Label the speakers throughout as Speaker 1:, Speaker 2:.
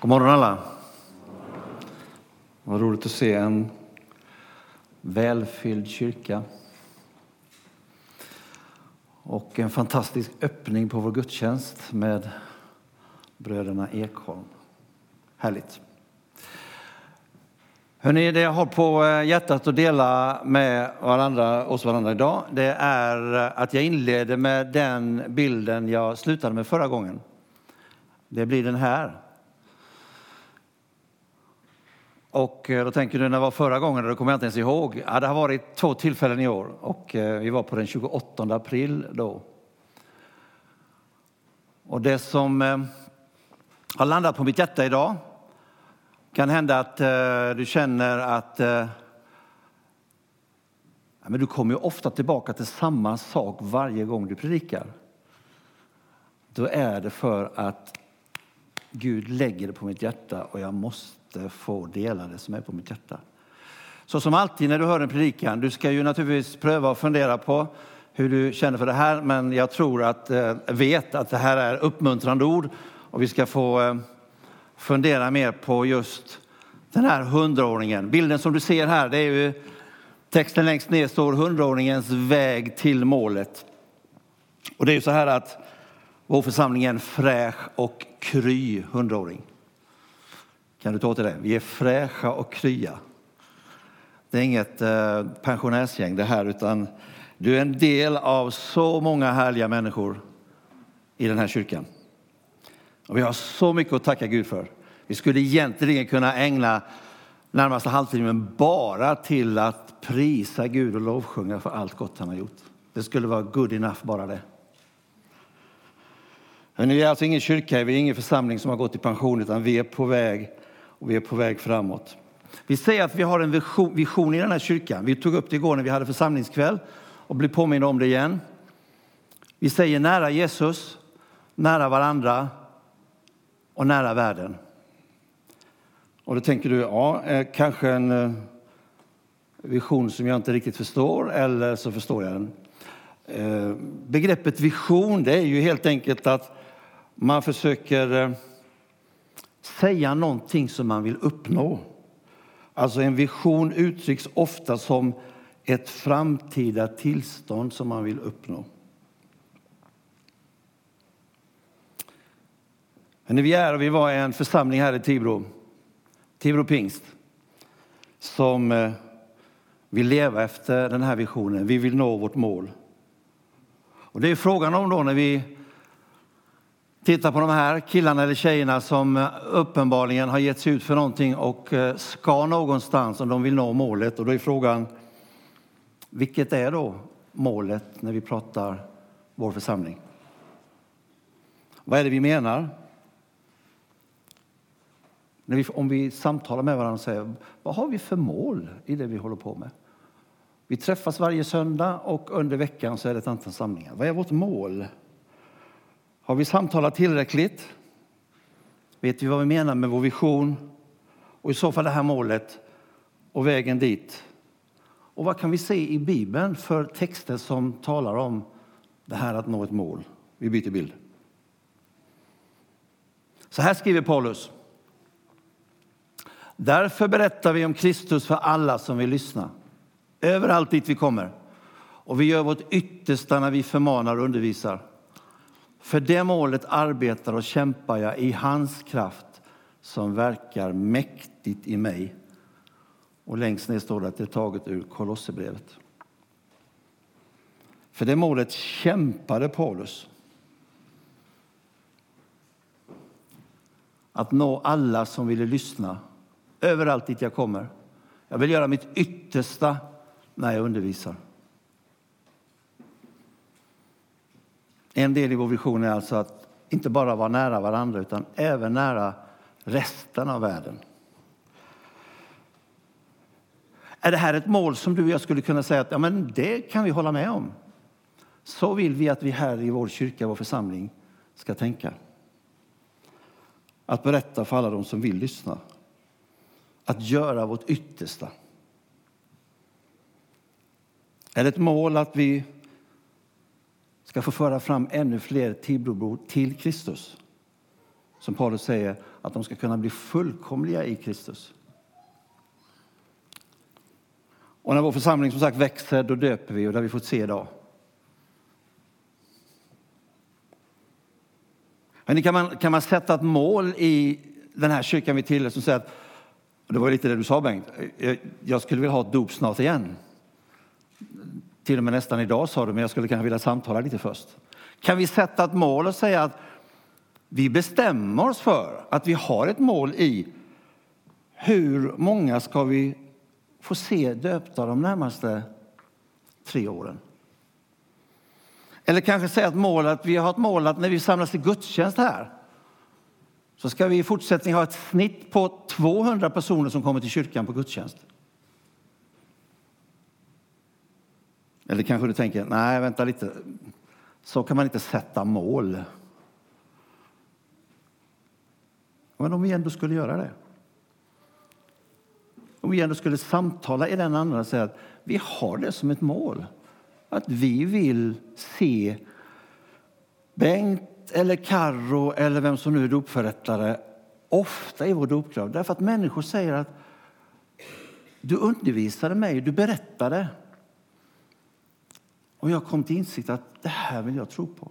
Speaker 1: God morgon alla. Vad roligt att se en välfylld kyrka. Och en fantastisk öppning på vår gudstjänst med bröderna Ekholm. Härligt. Hörrni, det jag har på eh, hjärtat att dela med varandra, oss varandra idag, det är att jag inleder med den bilden jag slutade med förra gången. Det blir den här. Och eh, då tänker du, när var förra gången? Det kommer jag inte ens ihåg. Ja, det har varit två tillfällen i år och eh, vi var på den 28 april då. Och det som eh, har landat på mitt hjärta idag kan hända att du känner att ja, men du kommer ju ofta tillbaka till samma sak varje gång du predikar. Då är det för att Gud lägger det på mitt hjärta och jag måste få dela det som är på mitt hjärta. Så som alltid när du hör en predikan, du ska ju naturligtvis pröva och fundera på hur du känner för det här, men jag tror att, eh, vet att det här är uppmuntrande ord och vi ska få eh, fundera mer på just den här hundraåringen. Bilden som du ser här, det är ju texten längst ner står hundraåringens väg till målet. Och det är ju så här att vår församling är en fräsch och kry hundraåring. Kan du ta till det? Vi är fräscha och krya. Det är inget eh, pensionärsgäng det här, utan du är en del av så många härliga människor i den här kyrkan. Och vi har så mycket att tacka Gud för. Vi skulle egentligen kunna ägna närmaste halvtimmen bara till att prisa Gud och lovsjunga för allt gott han har gjort. Det skulle vara good enough bara det. Men vi är alltså ingen kyrka, vi är ingen församling som har gått i pension, utan vi är på väg och vi är på väg framåt. Vi säger att vi har en vision, vision i den här kyrkan. Vi tog upp det igår när vi hade församlingskväll och blev påminna om det igen. Vi säger nära Jesus, nära varandra och nära världen. Och då tänker du, ja, eh, kanske en eh, vision som jag inte riktigt förstår, eller så förstår jag den. Eh, begreppet vision, det är ju helt enkelt att man försöker säga någonting som man vill uppnå. Alltså en vision uttrycks ofta som ett framtida tillstånd som man vill uppnå. Men vi är och vi var en församling här i Tibro, Tibro Pingst, som eh, vill leva efter den här visionen. Vi vill nå vårt mål. Och det är frågan om då när vi Titta på de här killarna eller tjejerna som eh, uppenbarligen har gett sig ut för någonting och eh, ska någonstans och de vill nå målet. Och då är frågan, vilket är då målet när vi pratar vår församling? Vad är det vi menar? När vi, om vi samtalar med varandra och säger, vad har vi för mål i det vi håller på med? Vi träffas varje söndag och under veckan så är det ett antal samlingar. Vad är vårt mål? Har vi samtalat tillräckligt? Vet vi vad vi menar med vår vision? Och i så fall det här målet och vägen dit. Och vad kan vi se i Bibeln för texter som talar om det här att nå ett mål? Vi byter bild. Så här skriver Paulus. Därför berättar vi om Kristus för alla som vill lyssna. Överallt dit vi kommer. Och vi gör vårt yttersta när vi förmanar och undervisar. För det målet arbetar och kämpar jag i hans kraft som verkar mäktigt i mig. Och längst ner står det att det är taget ur Kolosserbrevet. För det målet kämpade Paulus. Att nå alla som ville lyssna överallt dit jag kommer. Jag vill göra mitt yttersta när jag undervisar. En del i vår vision är alltså att inte bara vara nära varandra utan även nära resten av världen. Är det här ett mål som du och jag skulle kunna säga att ja, men det kan vi hålla med om? Så vill vi att vi här i vår kyrka, vår församling, ska tänka. Att berätta för alla de som vill lyssna. Att göra vårt yttersta. Är det ett mål att vi ska få föra fram ännu fler Tibrobor till Kristus? som Paulus säger, att de ska kunna bli fullkomliga i Kristus. Och när vår församling som sagt växer, då döper vi och det har vi fått se idag. Men kan man, kan man sätta ett mål i den här kyrkan vi tillhör som säger att, det var lite det du sa Bengt, jag skulle vilja ha ett dop snart igen. Till och med nästan idag sa du, men jag skulle kanske vilja samtala lite först. Kan vi sätta ett mål och säga att vi bestämmer oss för att vi har ett mål i hur många ska vi få se döpta de närmaste tre åren? Eller kanske säga att vi har ett mål att när vi samlas i gudstjänst här så ska vi i fortsättningen ha ett snitt på 200 personer som kommer till kyrkan på gudstjänst. Eller kanske du tänker, nej vänta lite, så kan man inte sätta mål. Men om vi ändå skulle göra det. Om vi ändå skulle samtala i den andra och säga att vi har det som ett mål. Att vi vill se Bengt eller Karro eller vem som nu är dopförrättare ofta i vår dopgrav. Därför att människor säger att du undervisade mig, du berättade. Och jag kom till insikt att det här vill jag tro på.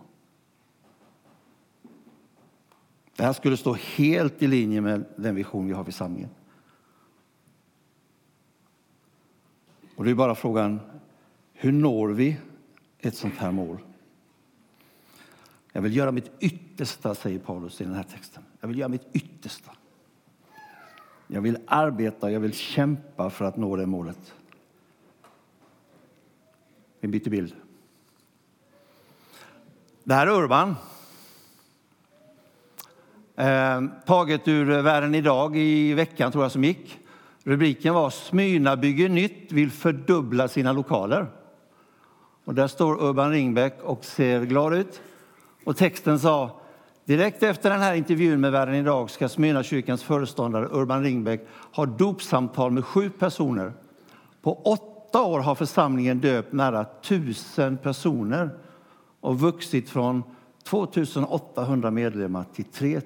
Speaker 1: Det här skulle stå helt i linje med den vision vi har för samlingen. Och det är bara frågan, hur når vi ett sånt här mål? Jag vill göra mitt yttersta, säger Paulus i den här texten. Jag vill göra mitt yttersta. Jag vill arbeta, jag vill kämpa för att nå det målet. Vi byter bild. Det här är Urban. Eh, taget ur Världen idag i veckan, tror jag, som gick. Rubriken var Smyrna bygger nytt, vill fördubbla sina lokaler. Och där står Urban Ringbäck och ser glad ut. Och texten sa Direkt efter den här intervjun med Världen idag ska Smyrnakyrkans föreståndare Urban Ringbäck ha dopsamtal med sju personer. På åtta åtta år har församlingen döpt nära tusen personer och vuxit från 2 800 medlemmar till 3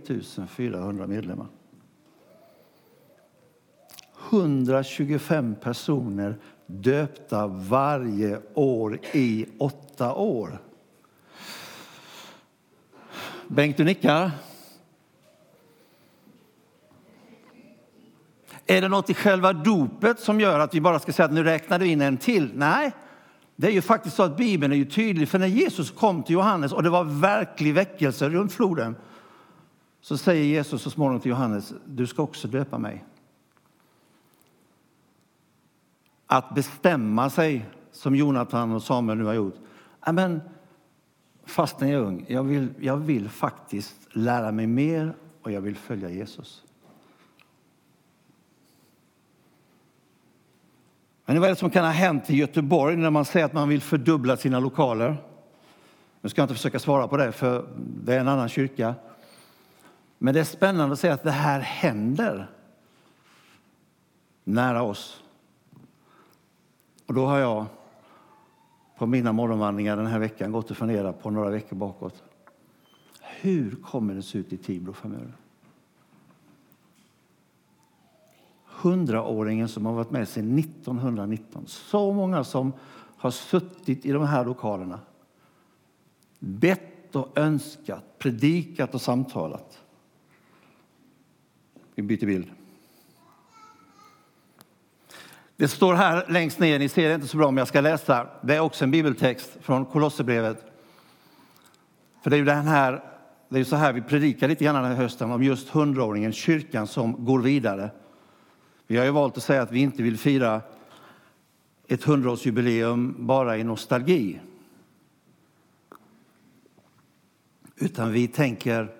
Speaker 1: 400 medlemmar. 125 personer döpta varje år i åtta år. Bengt, du nickar. Är det något i själva dopet som gör att vi bara ska säga att nu räknar du in en till? Nej, det är ju faktiskt så att Bibeln är ju tydlig. För när Jesus kom till Johannes och det var verklig väckelse runt floden så säger Jesus så småningom till Johannes, du ska också döpa mig. Att bestämma sig, som Jonathan och Samuel nu har gjort. Amen, fastän jag är ung, jag vill, jag vill faktiskt lära mig mer och jag vill följa Jesus. Men vad är det som kan ha hänt i Göteborg när man säger att man vill fördubbla sina lokaler? Nu ska jag inte försöka svara på det, för det är en annan kyrka. Men det är spännande att se att det här händer nära oss. Och då har jag på mina morgonvandringar den här veckan gått och funderat på några veckor bakåt. Hur kommer det se ut i Tibro framöver? Hundraåringen som har varit med sedan 1919. Så många som har suttit i de här lokalerna. Bett och önskat, predikat och samtalat. Vi byter bild. Det står här längst ner, ni ser det inte så bra, men jag ska läsa. Det är också en bibeltext från Kolosserbrevet. För det är ju den här, det är så här vi predikar lite grann den här hösten om just hundraåringen, kyrkan som går vidare. Vi har ju valt att säga att vi inte vill fira ett hundraårsjubileum bara i nostalgi. Utan vi tänker,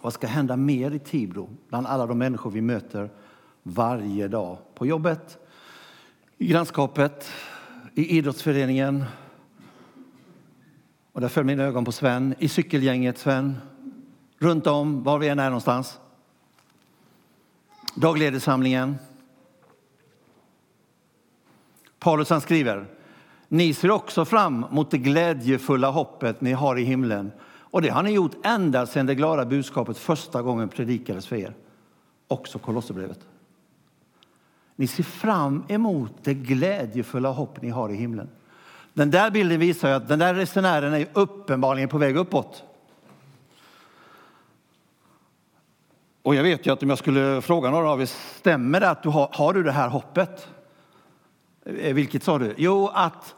Speaker 1: vad ska hända mer i Tibro bland alla de människor vi möter varje dag på jobbet, i grannskapet, i idrottsföreningen. Och där föll mina ögon på Sven, i cykelgänget Sven, runt om, var vi än är någonstans. Dagledarsamlingen. Paulus han skriver, ni ser också fram mot det glädjefulla hoppet ni har i himlen Och det har ni gjort ända sedan det glada budskapet första gången predikades för er. Också Kolosserbrevet. Ni ser fram emot det glädjefulla hopp ni har i himlen. Den där bilden visar att den där resenären är uppenbarligen på väg uppåt. Och jag vet ju att om jag skulle fråga några av er, stämmer det att du har, har du det här hoppet? Eh, vilket sa du? Jo, att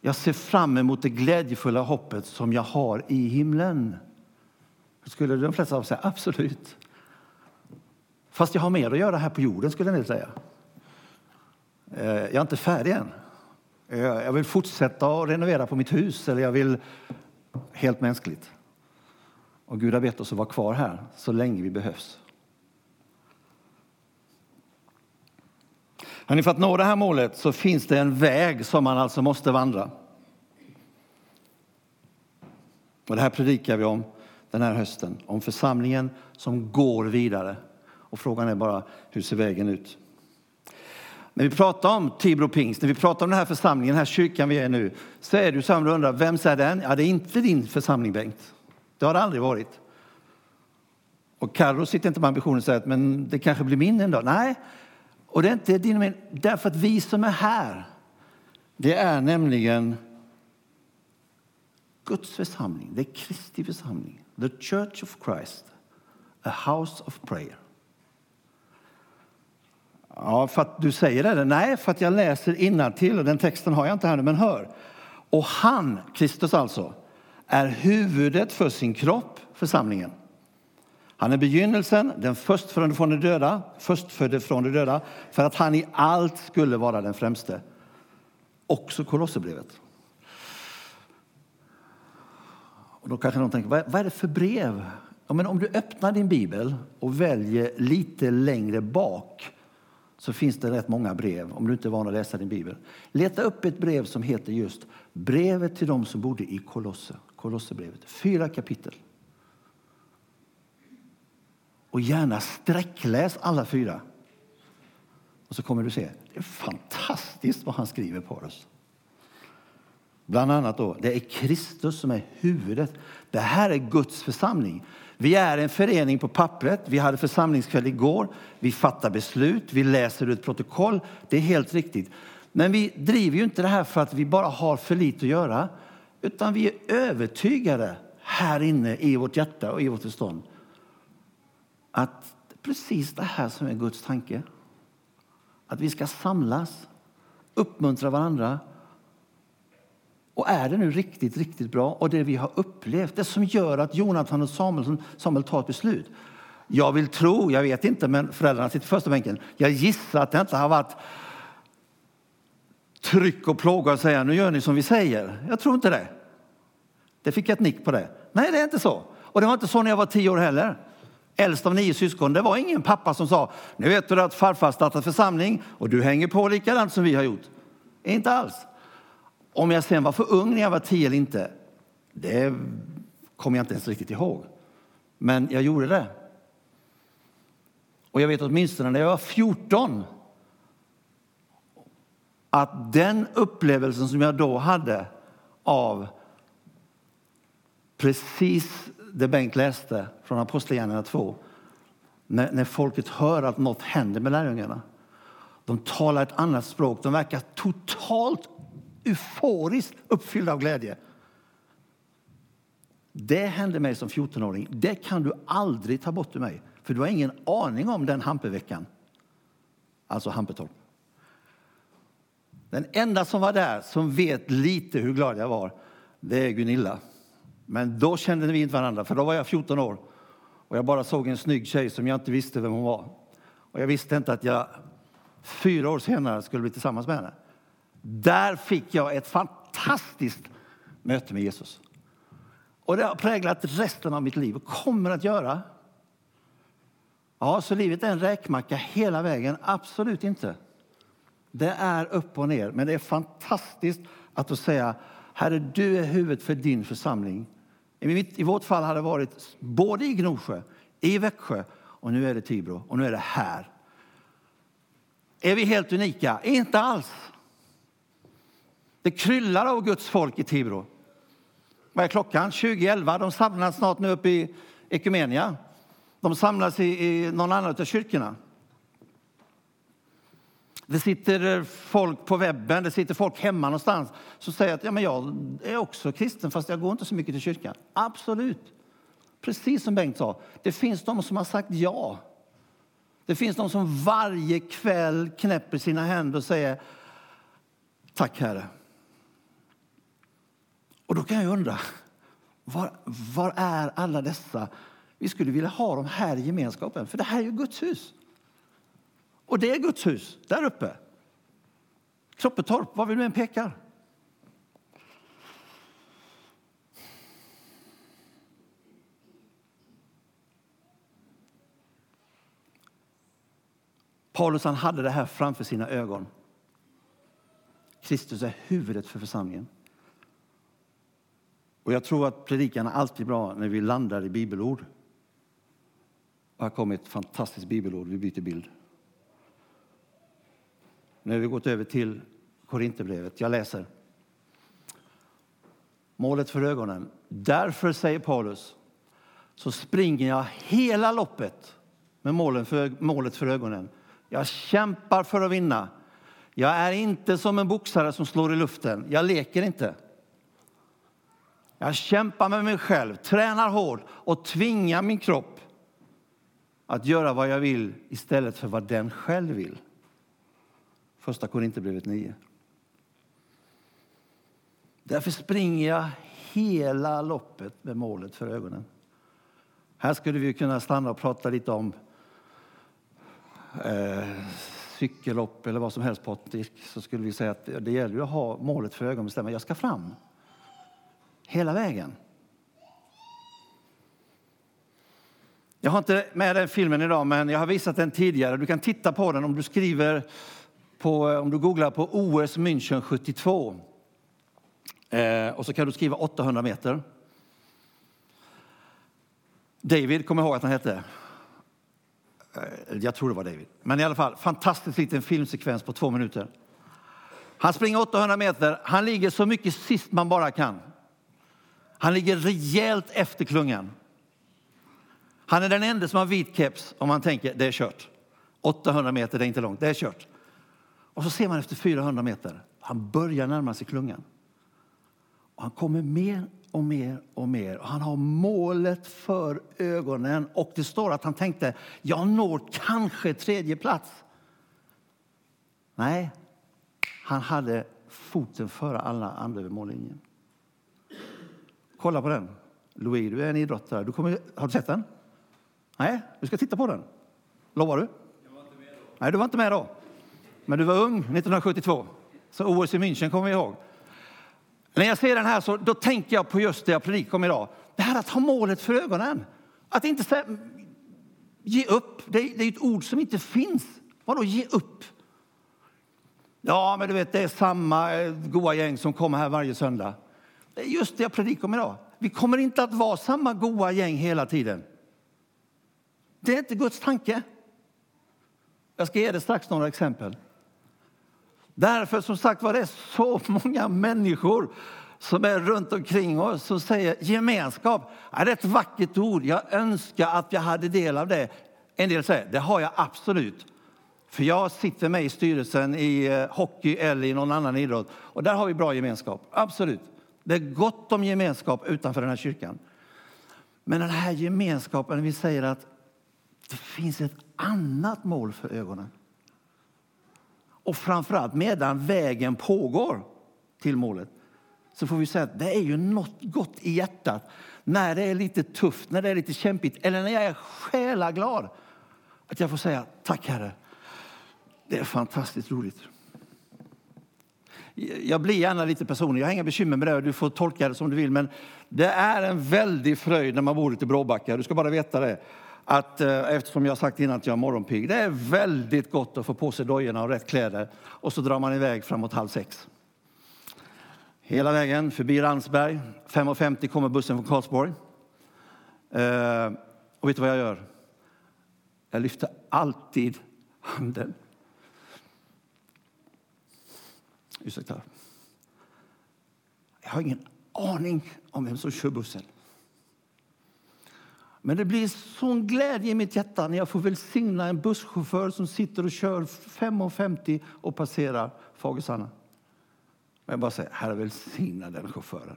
Speaker 1: jag ser fram emot det glädjefulla hoppet som jag har i himlen. Skulle de flesta av säga absolut. Fast jag har mer att göra här på jorden skulle ni säga. Eh, jag är inte färdig än. Eh, jag vill fortsätta att renovera på mitt hus eller jag vill helt mänskligt. Och Gud har bett oss att vara kvar här så länge vi behövs. Hörrni, för att nå det här målet så finns det en väg som man alltså måste vandra. Och det här predikar vi om den här hösten, om församlingen som går vidare. Och frågan är bara, hur ser vägen ut? När vi pratar om Tibro pingst, när vi pratar om den här församlingen, den här kyrkan vi är nu, så är det ju så att undrar, vem är den? Ja, det är inte din församling, Bengt. Det har det aldrig varit. Och Carro sitter inte med ambitionen att säga att men det kanske blir min en dag. Nej, och det är inte din min. därför att vi som är här, det är nämligen Guds församling, det är Kristi församling. The Church of Christ, a house of prayer. Ja, för att du säger det? Nej, för att jag läser till och den texten har jag inte här nu, men hör. Och han, Kristus alltså, är huvudet för sin kropp, församlingen. Han är begynnelsen, den förstfödde från de döda, förstfödde från de döda, för att han i allt skulle vara den främste. Också Kolosserbrevet. Och då kanske någon tänker, vad är det för brev? Ja, men om du öppnar din bibel och väljer lite längre bak så finns det rätt många brev, om du inte är van att läsa din bibel. Leta upp ett brev som heter just Brevet till dem som bodde i Kolosse, Kolosserbrevet. Fyra kapitel. Och gärna sträckläs alla fyra. Och så kommer du se, det är fantastiskt vad han skriver på oss. Bland annat då, det är Kristus som är huvudet. Det här är Guds församling. Vi är en förening på pappret. Vi hade församlingskväll igår. Vi fattar beslut, vi läser ut protokoll. Det är helt riktigt. Men vi driver ju inte det här för att vi bara har för lite att göra. Utan vi är övertygade här inne i vårt hjärta och i vårt förstånd att precis det här som är Guds tanke. Att vi ska samlas, uppmuntra varandra. Och är det nu riktigt, riktigt bra och det vi har upplevt, det som gör att Jonathan och Samuel, Samuel tar ett beslut. Jag vill tro, jag vet inte, men föräldrarna sitter i första bänken. Jag gissar att det inte har varit tryck och plåga och säga nu gör ni som vi säger. Jag tror inte det. Det fick jag ett nick på det. Nej, det är inte så. Och det var inte så när jag var tio år heller äldst av nio syskon. Det var ingen pappa som sa, nu vet du att farfar startat församling och du hänger på likadant som vi har gjort. Inte alls. Om jag sen var för ung när jag var tio eller inte, det kommer jag inte ens riktigt ihåg. Men jag gjorde det. Och jag vet åtminstone när jag var 14 att den upplevelsen som jag då hade av precis det Bengt läste från Apostlagärningarna 2. När, när folket hör att något händer med lärjungarna. De talar ett annat språk. De verkar totalt euforiskt uppfyllda av glädje. Det hände mig som 14-åring. Det kan du aldrig ta bort ur mig. För du har ingen aning om den hampeveckan. Alltså Hampetorp. Den enda som var där som vet lite hur glad jag var, det är Gunilla. Men då kände vi inte varandra, för då var jag 14 år. Och jag bara såg en snygg tjej som jag inte visste vem hon var. Och jag visste inte att jag fyra år senare skulle bli tillsammans med henne. Där fick jag ett fantastiskt möte med Jesus. Och det har präglat resten av mitt liv och kommer att göra. Ja, så livet är en räkmacka hela vägen? Absolut inte. Det är upp och ner, men det är fantastiskt att få säga Herre, du är huvudet för din församling. I vårt fall har det varit både i Gnosjö, i Växjö och nu är det Tibro och nu är det här. Är vi helt unika? Inte alls. Det kryllar av Guds folk i Tibro. Vad är klockan? 20.11. De samlas snart nu uppe i Ekumenia. De samlas i, i någon annan av kyrkorna. Det sitter eh, folk på webben, det sitter folk hemma någonstans som säger att ja, men jag är också kristen fast jag går inte så mycket till kyrkan. Absolut. Precis som Bengt sa, det finns de som har sagt ja. Det finns de som varje kväll knäpper sina händer och säger Tack Herre. Och då kan jag undra, var, var är alla dessa? Vi skulle vilja ha dem här i gemenskapen, för det här är ju Guds hus. Och det är Guds hus, där uppe. Kroppetorp, var vi nu än pekar. Paulus han hade det här framför sina ögon. Kristus är huvudet för församlingen. Och jag tror att predikan är alltid bra när vi landar i bibelord. Och här kommer ett fantastiskt bibelord, vi byter bild. Nu har vi gått över till Korinthierbrevet. Jag läser. Målet för ögonen. Därför, säger Paulus, så springer jag hela loppet med målet för ögonen. Jag kämpar för att vinna. Jag är inte som en boxare som slår i luften. Jag leker inte. Jag kämpar med mig själv, tränar hårt och tvingar min kropp att göra vad jag vill istället för vad den själv vill. Första Korinthierbrevet 9. Därför springer jag hela loppet med målet för ögonen. Här skulle vi kunna stanna och prata lite om eh, cykellopp eller vad som helst, Patrik. Så skulle vi säga att det gäller att ha målet för ögonen bestämma jag ska fram. Hela vägen. Jag har inte med den filmen idag, men jag har visat den tidigare. Du kan titta på den om du skriver på, om du googlar på OS München 72. Eh, och så kan du skriva 800 meter. David, kommer ihåg att han hette. Eh, jag tror det var David. Men i alla fall, fantastiskt liten filmsekvens på två minuter. Han springer 800 meter. Han ligger så mycket sist man bara kan. Han ligger rejält efter klungan. Han är den enda som har vit keps om man tänker det är kört. 800 meter, det är inte långt, det är kört. Och så ser man efter 400 meter, han börjar närma sig klungan. Och han kommer mer och mer och mer. Och han har målet för ögonen. Och det står att han tänkte, jag når kanske tredje plats. Nej, han hade foten före alla andra över mållinjen. Kolla på den. Louis, du är en idrottare. Du kommer, har du sett den? Nej, du ska titta på den. Lovar du? Jag var inte med då. Nej, du var inte med då. Men du var ung 1972. Så OS i München kommer vi ihåg. När jag ser den här så då tänker jag på just det jag predikar om idag. Det här att ha målet för ögonen. Att inte ge upp. Det är, det är ett ord som inte finns. Vadå ge upp? Ja, men du vet, det är samma eh, goa gäng som kommer här varje söndag. Det är just det jag predikar om idag. Vi kommer inte att vara samma goa gäng hela tiden. Det är inte Guds tanke. Jag ska ge dig strax några exempel. Därför som sagt var det är så många människor som är runt omkring oss som säger gemenskap. är ett vackert ord. Jag önskar att jag hade del av det. En del säger det har jag absolut. För jag sitter med i styrelsen i eh, hockey eller i någon annan idrott och där har vi bra gemenskap. Absolut. Det är gott om gemenskap utanför den här kyrkan. Men den här gemenskapen, vi säger att det finns ett annat mål för ögonen. Och framförallt medan vägen pågår till målet så får vi säga att det är ju något gott i hjärtat när det är lite tufft, när det är lite kämpigt eller när jag är själaglad. Att jag får säga tack Herre. Det är fantastiskt roligt. Jag blir gärna lite personlig, jag har inga bekymmer med det. Du får tolka det som du vill. Men det är en väldig fröjd när man bor ute i Bråbacka. Du ska bara veta det att eh, eftersom jag sagt innan att jag är morgonpigg, det är väldigt gott att få på sig dojorna och rätt kläder och så drar man iväg framåt halv sex. Hela vägen förbi Ransberg. 5.50 kommer bussen från Karlsborg. Eh, och vet du vad jag gör? Jag lyfter alltid handen. Ursäkta. Jag har ingen aning om vem som kör bussen. Men det blir sån glädje i mitt hjärta när jag får välsigna en busschaufför som sitter och kör 5.50 och passerar Fagersanna. Men jag bara säger, Herre välsigna den chauffören.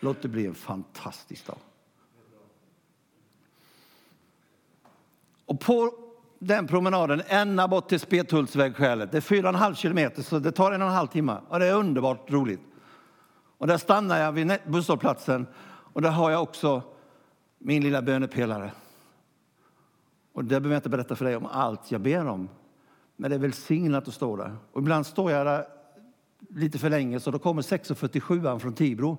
Speaker 1: Låt det bli en fantastisk dag. Och på den promenaden ända bort till Spethultsvägskälet Det är fyra och en halv kilometer, så det tar en och en halv timme. Och det är underbart roligt. Och där stannar jag vid busshållplatsen och där har jag också min lilla bönepelare. Och det behöver jag inte berätta för dig om allt jag ber om. Men det är välsignat att stå där. Och ibland står jag där lite för länge så då kommer 6.47 från Tibro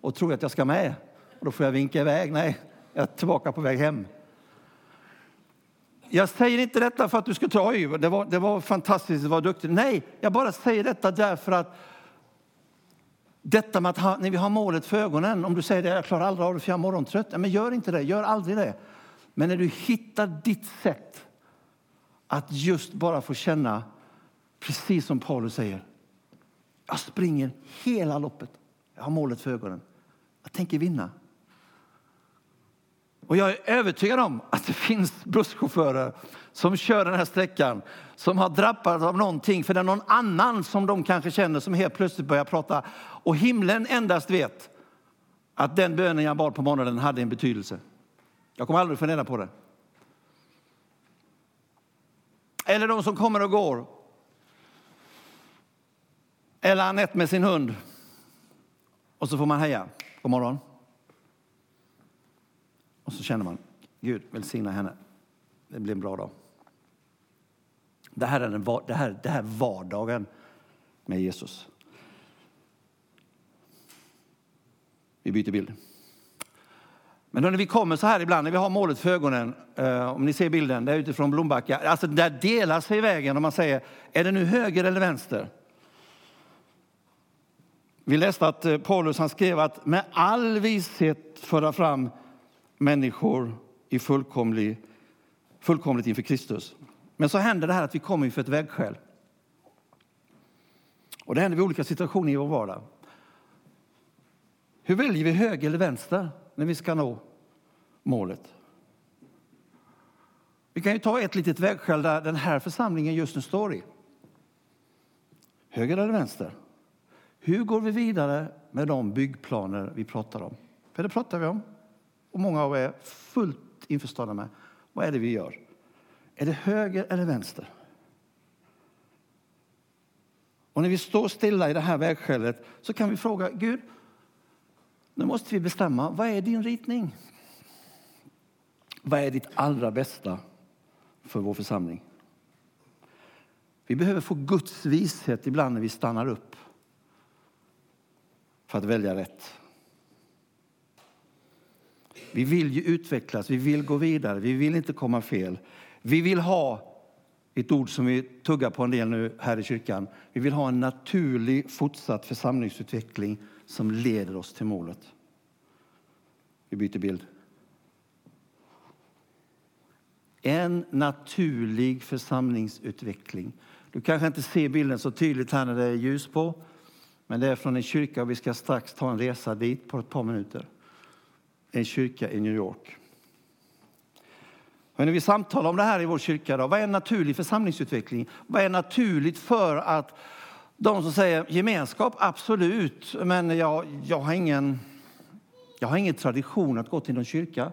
Speaker 1: och tror att jag ska med. Och då får jag vinka iväg. Nej, jag är tillbaka på väg hem. Jag säger inte detta för att du ska ta i. Det var, det var fantastiskt, det var duktigt. Nej, jag bara säger detta därför att detta med att ha, när vi har målet för ögonen, om du säger det, jag klarar aldrig av det för jag är morgontrött. Men gör inte det, gör aldrig det. Men när du hittar ditt sätt att just bara få känna, precis som Paulus säger, jag springer hela loppet. Jag har målet för ögonen. Jag tänker vinna. Och jag är övertygad om att det finns busschaufförer som kör den här sträckan som har drabbats av någonting, för det är någon annan som de kanske känner som helt plötsligt börjar prata. Och himlen endast vet att den bönen jag bad på morgonen hade en betydelse. Jag kommer aldrig fundera på det. Eller de som kommer och går. Eller Anette med sin hund. Och så får man heja. God morgon. Och så känner man, Gud välsigna henne. Det blir en bra dag. Det här är, den, det här, det här vardagen med Jesus. Vi byter bild. Men när vi kommer så här ibland, när vi har målet för ögonen, eh, om ni ser bilden, det är utifrån Blombacka, alltså där delar sig vägen om man säger, är det nu höger eller vänster? Vi läste att eh, Paulus han skrev att med all vishet föra fram människor i fullkomlig, fullkomligt inför Kristus. Men så händer det här att vi kommer inför ett vägskäl. Och det händer vid olika situationer i vår vardag. Hur väljer vi höger eller vänster när vi ska nå målet? Vi kan ju ta ett litet vägskäl där den här församlingen just nu står i. Höger eller vänster? Hur går vi vidare med de byggplaner vi pratar om? För det pratar vi om. Och många av er är fullt införstådda med. Vad är det vi gör? Är det höger eller vänster? Och när vi står stilla i det här vägskälet så kan vi fråga Gud, nu måste vi bestämma, vad är din ritning? Vad är ditt allra bästa för vår församling? Vi behöver få Guds vishet ibland när vi stannar upp för att välja rätt. Vi vill ju utvecklas, vi vill gå vidare, vi vill inte komma fel. Vi vill ha ett ord som vi tuggar på en del nu här i kyrkan. Vi vill ha en naturlig fortsatt församlingsutveckling som leder oss till målet. Vi byter bild. En naturlig församlingsutveckling. Du kanske inte ser bilden så tydligt här när det är ljus på. Men det är från en kyrka och vi ska strax ta en resa dit på ett par minuter. En kyrka i New York. Och när vi samtalar om det här i vår kyrka, då, vad är en naturlig församlingsutveckling? Vad är naturligt för att de som säger gemenskap, absolut, men jag, jag, har ingen, jag har ingen tradition att gå till någon kyrka.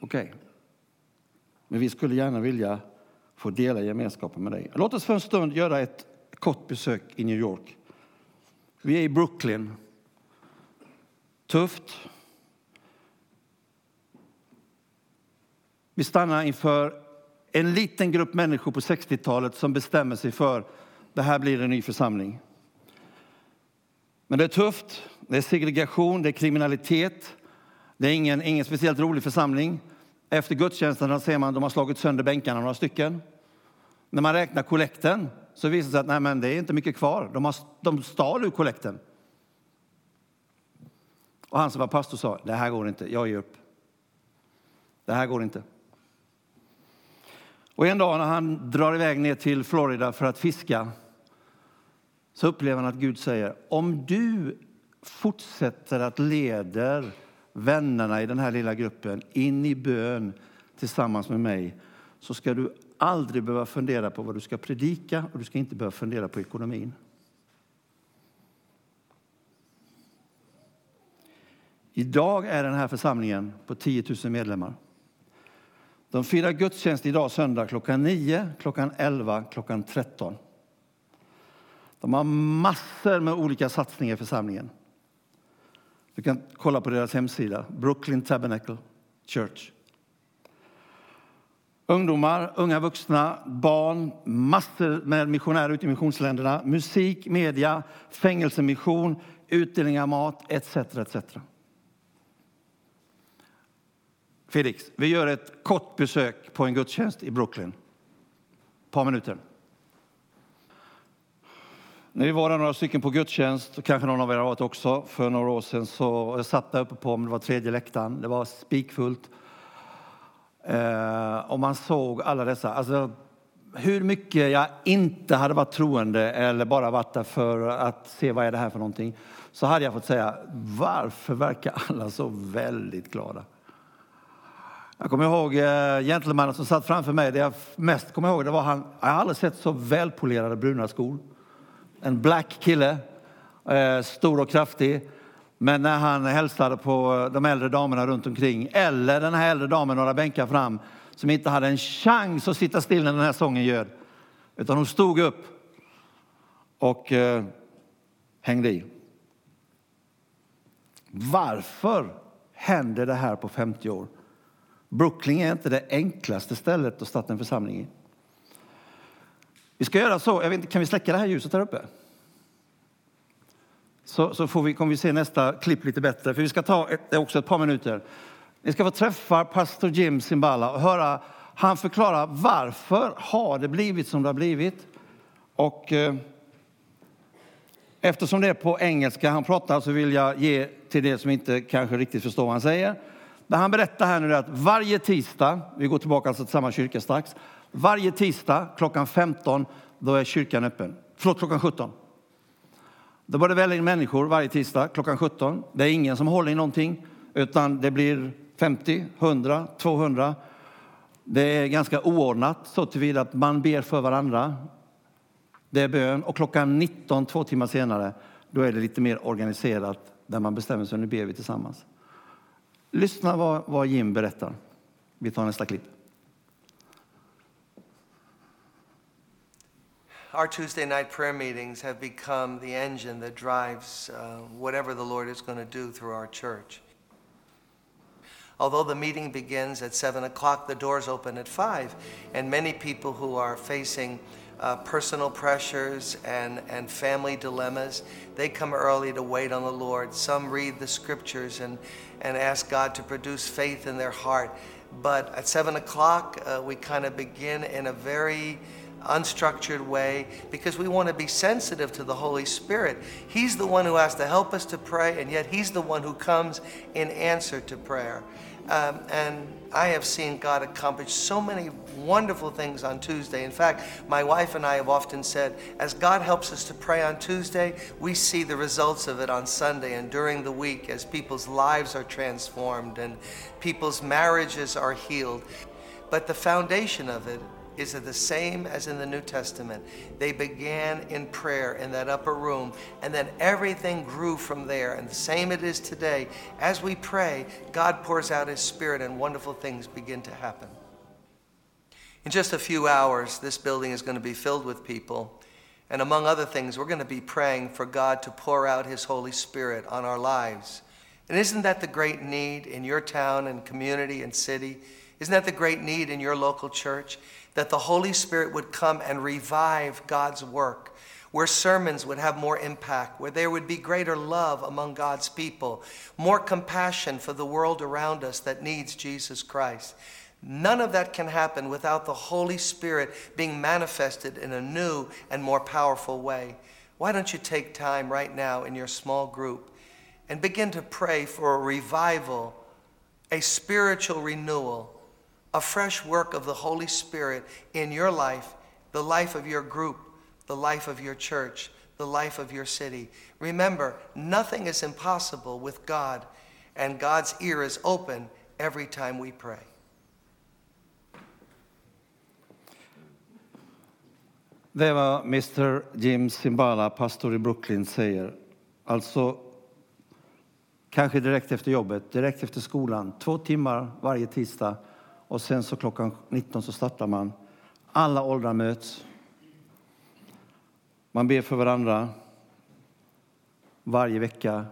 Speaker 1: Okej. Okay. Men vi skulle gärna vilja få dela gemenskapen med dig. Låt oss för en stund göra ett kort besök i New York. Vi är i Brooklyn. Tufft. Vi stannar inför en liten grupp människor på 60-talet som bestämmer sig för det här blir en ny församling. Men det är tufft. Det är segregation, det är kriminalitet. Det är ingen, ingen speciellt rolig församling. Efter gudstjänsterna ser man att de har slagit sönder bänkarna några stycken. När man räknar kollekten så visade det sig att nej, men det är inte mycket kvar. De, har, de stal ur kollekten. Och han som var pastor sa, det här går inte, jag ger upp. Det här går inte. Och en dag när han drar iväg ner till Florida för att fiska så upplever han att Gud säger om du fortsätter att leda vännerna i den här lilla gruppen in i bön tillsammans med mig så ska du aldrig behöva fundera på vad du ska predika och du ska inte behöva fundera på ekonomin. Idag är den här församlingen på 10 000 medlemmar. De firar gudstjänst idag söndag klockan 9, klockan 11, klockan 13. De har massor med olika satsningar i församlingen. Du kan kolla på deras hemsida, Brooklyn Tabernacle Church. Ungdomar, unga vuxna, barn, massor med missionärer ute i missionsländerna, musik, media, fängelsemission, utdelning av mat etc. etc. Felix, vi gör ett kort besök på en gudstjänst i Brooklyn. Ett par minuter. När vi var där några stycken på gudstjänst, och kanske någon av er har varit också, för några år sedan, så jag satt där uppe på det var tredje läktaren. Det var spikfullt. Eh, och man såg alla dessa. Alltså, hur mycket jag inte hade varit troende eller bara varit där för att se vad är det här för någonting, så hade jag fått säga, varför verkar alla så väldigt glada? Jag kommer ihåg eh, gentlemannen som satt framför mig. Det jag mest kommer ihåg det var han, jag har aldrig sett så välpolerade bruna skor. En black kille, eh, stor och kraftig. Men när han hälsade på de äldre damerna runt omkring eller den här äldre damen några bänkar fram som inte hade en chans att sitta still när den här sången ljöd, Utan hon stod upp och eh, hängde i. Varför händer det här på 50 år? Brooklyn är inte det enklaste stället att starta en församling i. Vi ska göra så, jag vet inte, kan vi släcka det här ljuset här uppe? Så, så får vi, kommer vi se nästa klipp lite bättre, för vi ska ta ett, också ett par minuter. Ni ska få träffa pastor Jim Simbala och höra han förklara varför har det blivit som det har blivit. Och eh, eftersom det är på engelska han pratar så vill jag ge till det som inte kanske riktigt förstår vad han säger. Det han berättar här nu är att varje tisdag, vi går tillbaka alltså till samma kyrka strax, varje tisdag klockan 15 då är kyrkan öppen. Förlåt, klockan 17. Då var det in människor varje tisdag klockan 17. Det är ingen som håller i någonting, utan det blir 50, 100, 200. Det är ganska oordnat så tillvida att man ber för varandra. Det är bön. Och klockan 19, två timmar senare, då är det lite mer organiserat där man bestämmer sig, nu ber vi tillsammans. Lyssna vad, vad Jim berättar. Vi tar nästa klipp.
Speaker 2: Our Tuesday night prayer meetings have become the engine that drives uh, whatever the Lord is going to do through our church. Although the meeting begins at 7 o'clock, the doors open at 5, and many people who are facing uh, personal pressures and, and family dilemmas, they come early to wait on the Lord. Some read the scriptures and, and ask God to produce faith in their heart. But at 7 o'clock, uh, we kind of begin in a very unstructured way because we want to be sensitive to the Holy Spirit. He's the one who has to help us to pray, and yet He's the one who comes in answer to prayer. Um, and I have seen God accomplish so many wonderful things on Tuesday. In fact, my wife and I have often said, as God helps us to pray on Tuesday, we see the results of it on Sunday and during the week as people's lives are transformed and people's marriages are healed. But the foundation of it is it the same as in the New Testament. They began in prayer in that upper room, and then everything grew from there. And the same it is today. As we pray, God pours out His Spirit, and wonderful things begin to happen. In just a few hours, this building is going to be filled with people. And among other things, we're going to be praying for God to pour out His Holy Spirit on our lives. And isn't that the great need in your town and community and city? Isn't that the great need in your local church? That the Holy Spirit would come and revive God's work, where sermons would have more impact, where there would be greater love among God's people, more compassion for the world around us that needs Jesus Christ. None of that can happen without the Holy Spirit being manifested in a new and more powerful way. Why don't you take time right now in your small group and begin to pray for a revival, a spiritual renewal a fresh work of the Holy Spirit in your life, the life of your group, the life of your church, the life of your city. Remember, nothing is impossible with God, and God's ear is open every time we pray.
Speaker 1: Det vad Mr Jim Simbala, pastor i Brooklyn, säger. Alltså, kanske direkt efter jobbet, direkt efter skolan, två timmar varje tisdag och sen så klockan 19 så startar man. Alla åldrar möts. Man ber för varandra varje vecka,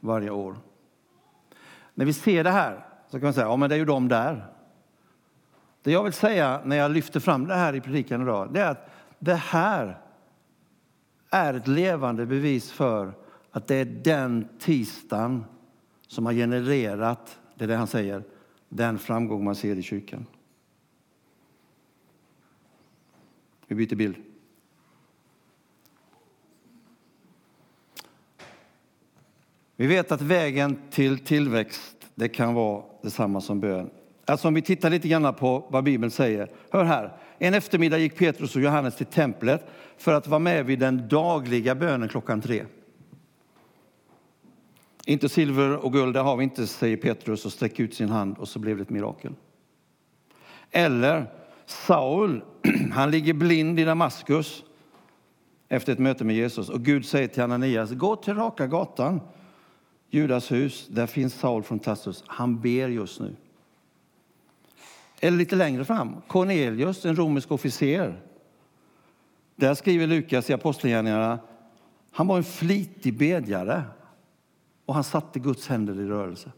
Speaker 1: varje år. När vi ser det här så kan man säga, ja men det är ju de där. Det jag vill säga när jag lyfter fram det här i predikan idag, det är att det här är ett levande bevis för att det är den tisdagen som har genererat, det är det han säger, den framgång man ser i kyrkan. Vi byter bild. Vi vet att vägen till tillväxt det kan vara detsamma som bön. Alltså om vi tittar lite grann på vad Bibeln säger. Hör här. En eftermiddag gick Petrus och Johannes till templet för att vara med vid den dagliga bönen klockan tre. Inte silver och guld, det har vi inte, säger Petrus och sträcker ut sin hand och så blev det ett mirakel. Eller Saul, han ligger blind i Damaskus efter ett möte med Jesus och Gud säger till Ananias, gå till raka gatan, Judas hus, där finns Saul från Tassus, han ber just nu. Eller lite längre fram, Cornelius, en romersk officer. Där skriver Lukas i Apostlagärningarna, han var en flitig bedjare och han satte Guds händer i rörelse.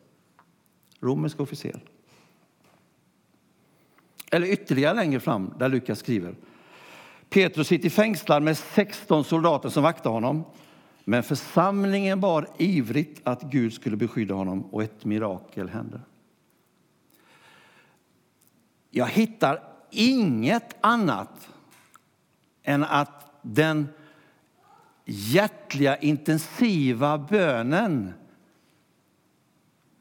Speaker 1: Romersk officer. Eller ytterligare längre fram, där Lukas skriver. Petrus sitter fängslad med 16 soldater som vaktar honom. Men församlingen bad ivrigt att Gud skulle beskydda honom och ett mirakel hände. Jag hittar inget annat än att den hjärtliga, intensiva bönen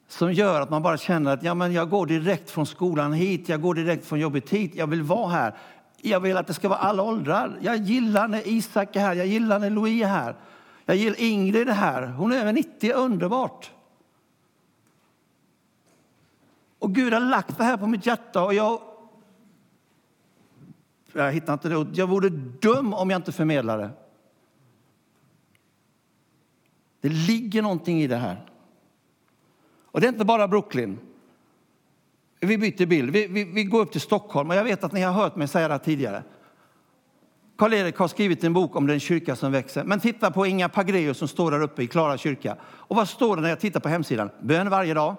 Speaker 1: som gör att man bara känner att ja, men jag går direkt från skolan hit, jag går direkt från jobbet hit, jag vill vara här. Jag vill att det ska vara alla åldrar. Jag gillar när Isak är här, jag gillar när Louis är här. Jag gillar Ingrid är här, hon är över 90, underbart. Och Gud har lagt det här på mitt hjärta och jag... Jag hittar inte det. Jag vore dum om jag inte förmedlade det. Det ligger någonting i det här. Och det är inte bara Brooklyn. Vi byter bild. Vi, vi, vi går upp till Stockholm. Och jag vet att ni har hört mig säga det tidigare. Karl-Erik har skrivit en bok om den kyrka som växer. Men titta på Inga Pagreus som står där uppe i Klara kyrka. Och vad står det när jag tittar på hemsidan? Bön varje dag.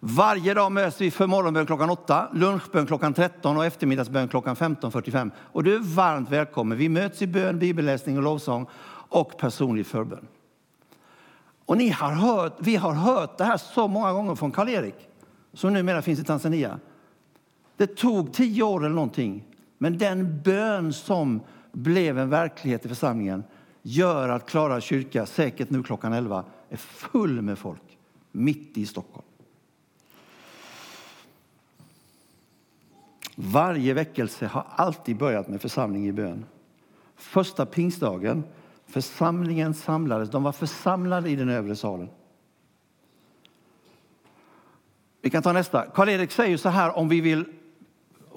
Speaker 1: Varje dag möts vi för morgonbön klockan 8, lunchbön klockan 13 och eftermiddagsbön klockan 15.45. Och du är varmt välkommen. Vi möts i bön, bibelläsning och lovsång och personlig förbön. Och ni har hört, vi har hört det här så många gånger från Karl-Erik, som numera finns i Tanzania. Det tog tio år eller någonting, men den bön som blev en verklighet i församlingen gör att Klara kyrka, säkert nu klockan 11, är full med folk mitt i Stockholm. Varje väckelse har alltid börjat med församling i bön. Första pingstdagen, församlingen samlades. De var församlade i den övre salen. Vi kan ta nästa. Karl-Erik säger så här om vi vill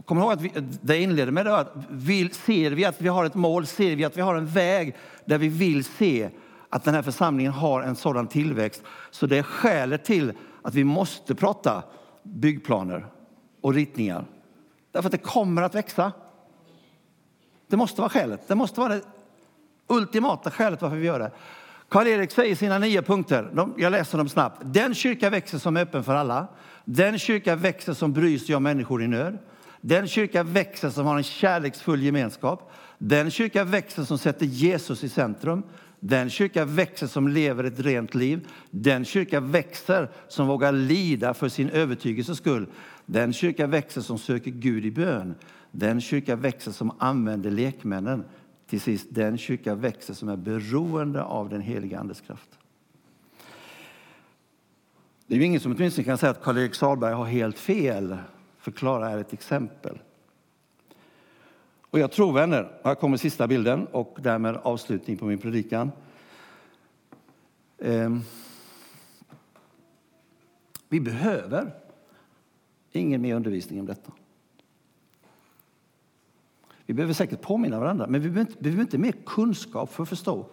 Speaker 1: Kom ihåg att vi, det inledde med det att vill, ser vi att vi har ett mål, ser vi att vi har en väg där vi vill se att den här församlingen har en sådan tillväxt. Så det är skälet till att vi måste prata byggplaner och ritningar. Därför att det kommer att växa. Det måste vara skälet. Det måste vara det ultimata skälet varför vi gör det. Karl-Erik säger sina nio punkter. De, jag läser dem snabbt. Den kyrka växer som är öppen för alla. Den kyrka växer som bryr sig om människor i nöd. Den kyrka växer som har en kärleksfull gemenskap. Den kyrka växer som sätter Jesus i centrum. Den kyrka växer som lever ett rent liv. Den kyrka växer som vågar lida för sin övertygelses skull. Den kyrka växer som söker Gud i bön. Den kyrka växer som använder lekmännen. Till sist, den kyrka växer som är beroende av den heliga Andes kraft. Det är ju ingen som åtminstone kan säga att Karl-Erik Salberg har helt fel. förklara är ett exempel. Och jag tror vänner, här kommer sista bilden och därmed avslutning på min predikan. Eh, vi behöver ingen mer undervisning om detta. Vi behöver säkert påminna varandra, men vi behöver, inte, vi behöver inte mer kunskap för att förstå.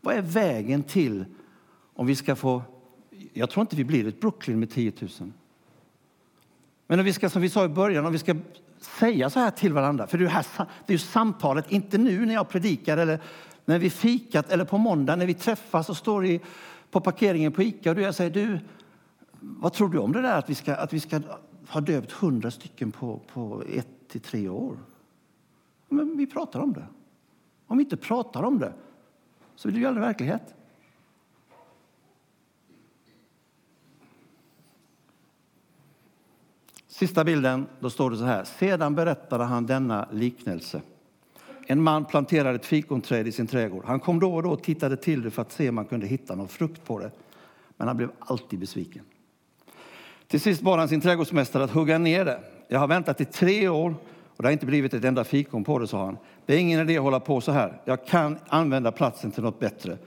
Speaker 1: Vad är vägen till om vi ska få... Jag tror inte vi blir ett Brooklyn med 10 000. Men om vi ska, som vi sa i början, om vi ska säga så här till varandra, för det är, här, det är ju samtalet, inte nu när jag predikar eller när vi fikat eller på måndag när vi träffas och står i, på parkeringen på Ica och jag säger du, vad tror du om det där att vi ska, att vi ska ha döpt hundra stycken på, på ett till tre år? Men vi pratar om det. Om vi inte pratar om det så blir det ju aldrig verklighet. Sista bilden, då står det så här. Sedan berättade han denna liknelse. En man planterade ett fikonträd i sin trädgård. Han kom då och då och tittade till det för att se om man kunde hitta någon frukt på det. Men han blev alltid besviken. Till sist bad han sin trädgårdsmästare att hugga ner det. Jag har väntat i tre år och det har inte blivit ett enda fikon på det, sa han. Det är ingen idé att hålla på så här. Jag kan använda platsen till något bättre.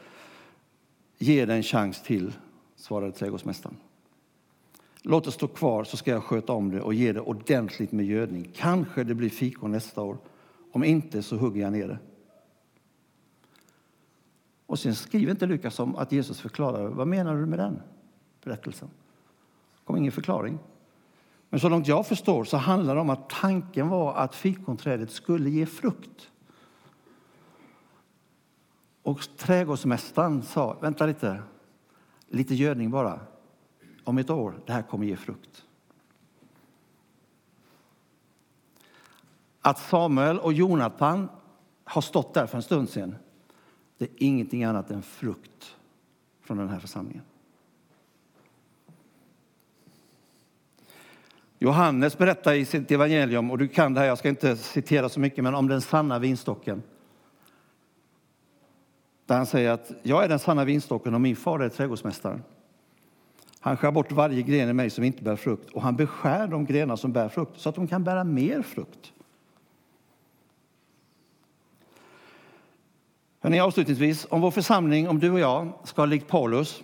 Speaker 1: Ge det en chans till, svarade trädgårdsmästaren. Låt det stå kvar så ska jag sköta om det och ge det ordentligt med gödning. Kanske det blir fikon nästa år. Om inte så hugger jag ner det. Och sen skriver inte Lukas om att Jesus förklarar. Vad menar du med den berättelsen? Det kom ingen förklaring. Men så långt jag förstår så handlar det om att tanken var att fikonträdet skulle ge frukt. Och trädgårdsmästaren sa, vänta lite, lite gödning bara. Om ett år, det här kommer ge frukt. Att Samuel och Jonathan har stått där för en stund sedan, det är ingenting annat än frukt från den här församlingen. Johannes berättar i sitt evangelium, och du kan det här, jag ska inte citera så mycket, men om den sanna vinstocken. Där han säger att jag är den sanna vinstocken och min far är trädgårdsmästaren. Han skär bort varje gren i mig som inte bär frukt och han beskär de grenar som bär frukt så att de kan bära mer frukt. Hörrni, avslutningsvis, om vår församling, om du och jag, ska likt Paulus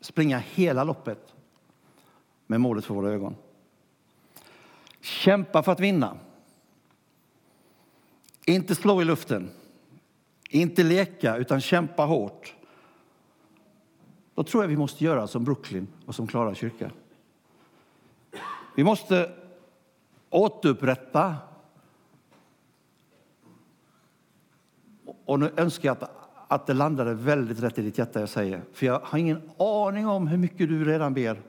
Speaker 1: springa hela loppet med målet för våra ögon. Kämpa för att vinna. Inte slå i luften. Inte leka, utan kämpa hårt. Då tror jag vi måste göra som Brooklyn och som Klara kyrka. Vi måste återupprätta och nu önskar jag att, att det landade väldigt rätt i ditt hjärta jag säger. För jag har ingen aning om hur mycket du redan ber.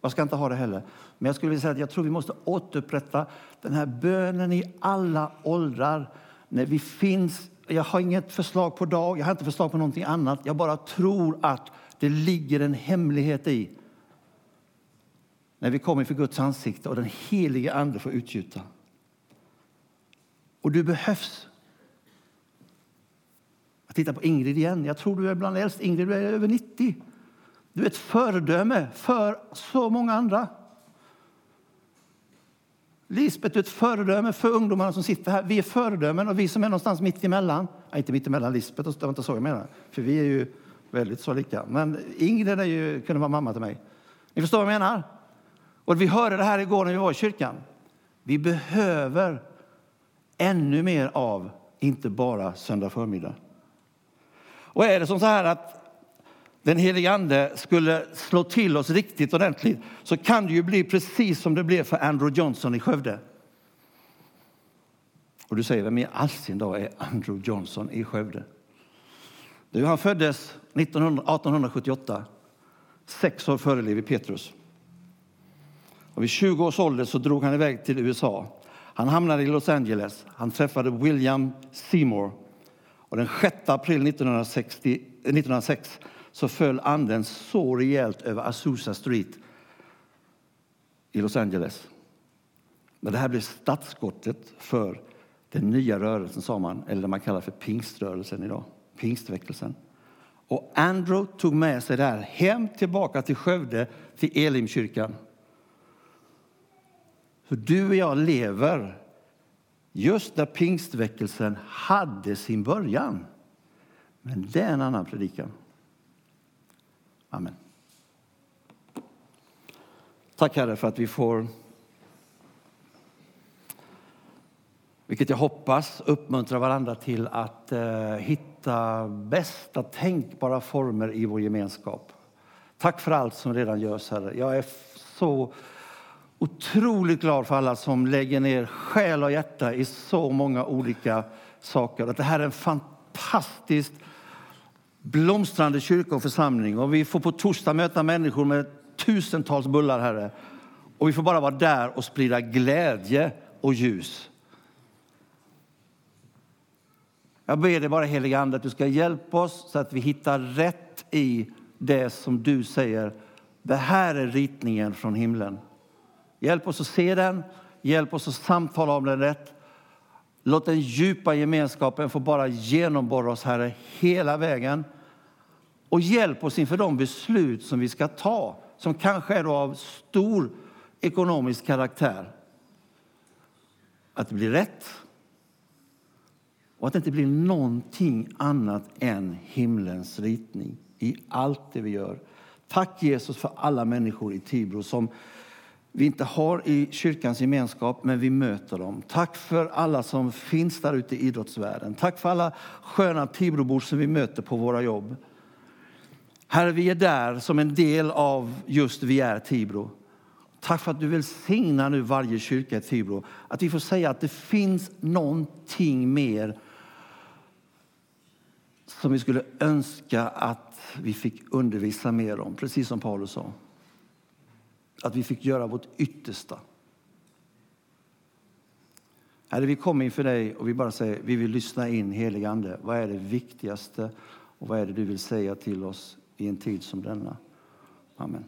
Speaker 1: Jag ska inte ha det heller. Men jag skulle vilja säga att jag tror vi måste återupprätta den här bönen i alla åldrar. När vi finns, jag har inget förslag på dag, jag har inte förslag på någonting annat. Jag bara tror att det ligger en hemlighet i när vi kommer för Guds ansikte och den helige Ande får utgjuta. Och du behövs. Jag tittar på Ingrid igen. Jag tror du är bland äldst. Ingrid, du är över 90. Du är ett föredöme för så många andra. Lisbeth är ett föredöme för ungdomarna som sitter här. Vi är föredömen och vi som är någonstans mitt emellan. Nej, inte mitt emellan Lisbeth, det var inte så jag menar. För vi är ju väldigt så lika. Men Ingrid är ju, kunde vara mamma till mig. Ni förstår vad jag menar? Och vi hörde det här igår när vi var i kyrkan. Vi behöver ännu mer av, inte bara söndag förmiddag. Och är det som så här att den helige Ande skulle slå till oss riktigt ordentligt så kan det ju bli precis som det blev för Andrew Johnson i Skövde. Och du säger, vem i all sin dag är Andrew Johnson i Skövde? Du, han föddes 1878, sex år före Levi Petrus. Och vid 20 års ålder så drog han iväg till USA. Han hamnade i Los Angeles. Han träffade William Seymour. Och den 6 april 1960, 1906 så föll anden så rejält över Azusa Street i Los Angeles. Men det här blev startskottet för den nya rörelsen, sa man, eller det man kallar för pingströrelsen idag, pingstväckelsen. Och Andrew tog med sig det här hem tillbaka till Skövde, till Elimkyrkan. För du och jag lever just där pingstväckelsen hade sin början. Men det är en annan predikan. Amen. Tack Herre för att vi får, vilket jag hoppas, uppmuntra varandra till att eh, hitta bästa tänkbara former i vår gemenskap. Tack för allt som redan görs, Herre. Jag är så otroligt glad för alla som lägger ner själ och hjärta i så många olika saker. Att det här är en fantastiskt blomstrande kyrka och församling. Och vi får på torsdag möta människor med tusentals bullar, Herre. Och vi får bara vara där och sprida glädje och ljus. Jag ber dig bara helige Ande att du ska hjälpa oss så att vi hittar rätt i det som du säger. Det här är ritningen från himlen. Hjälp oss att se den, hjälp oss att samtala om den rätt. Låt den djupa gemenskapen få bara genomborra oss, Herre, hela vägen. Och hjälp oss inför de beslut som vi ska ta, som kanske är av stor ekonomisk karaktär. Att det blir rätt och att det inte blir någonting annat än himlens ritning i allt det vi gör. Tack Jesus för alla människor i Tibro som vi inte har i kyrkans gemenskap, men vi möter dem. Tack för alla som finns där ute i idrottsvärlden. Tack för alla sköna Tibrobor som vi möter på våra jobb. Herre, vi är där som en del av just Vi är Tibro. Tack för att du välsignar nu varje kyrka i Tibro. Att vi får säga att det finns någonting mer som vi skulle önska att vi fick undervisa mer om, precis som Paulus sa. Att vi fick göra vårt yttersta. Herre, vi kommer inför dig och vi bara säger vi vill lyssna in helig Ande. Vad är det viktigaste och vad är det du vill säga till oss i en tid som denna? Amen.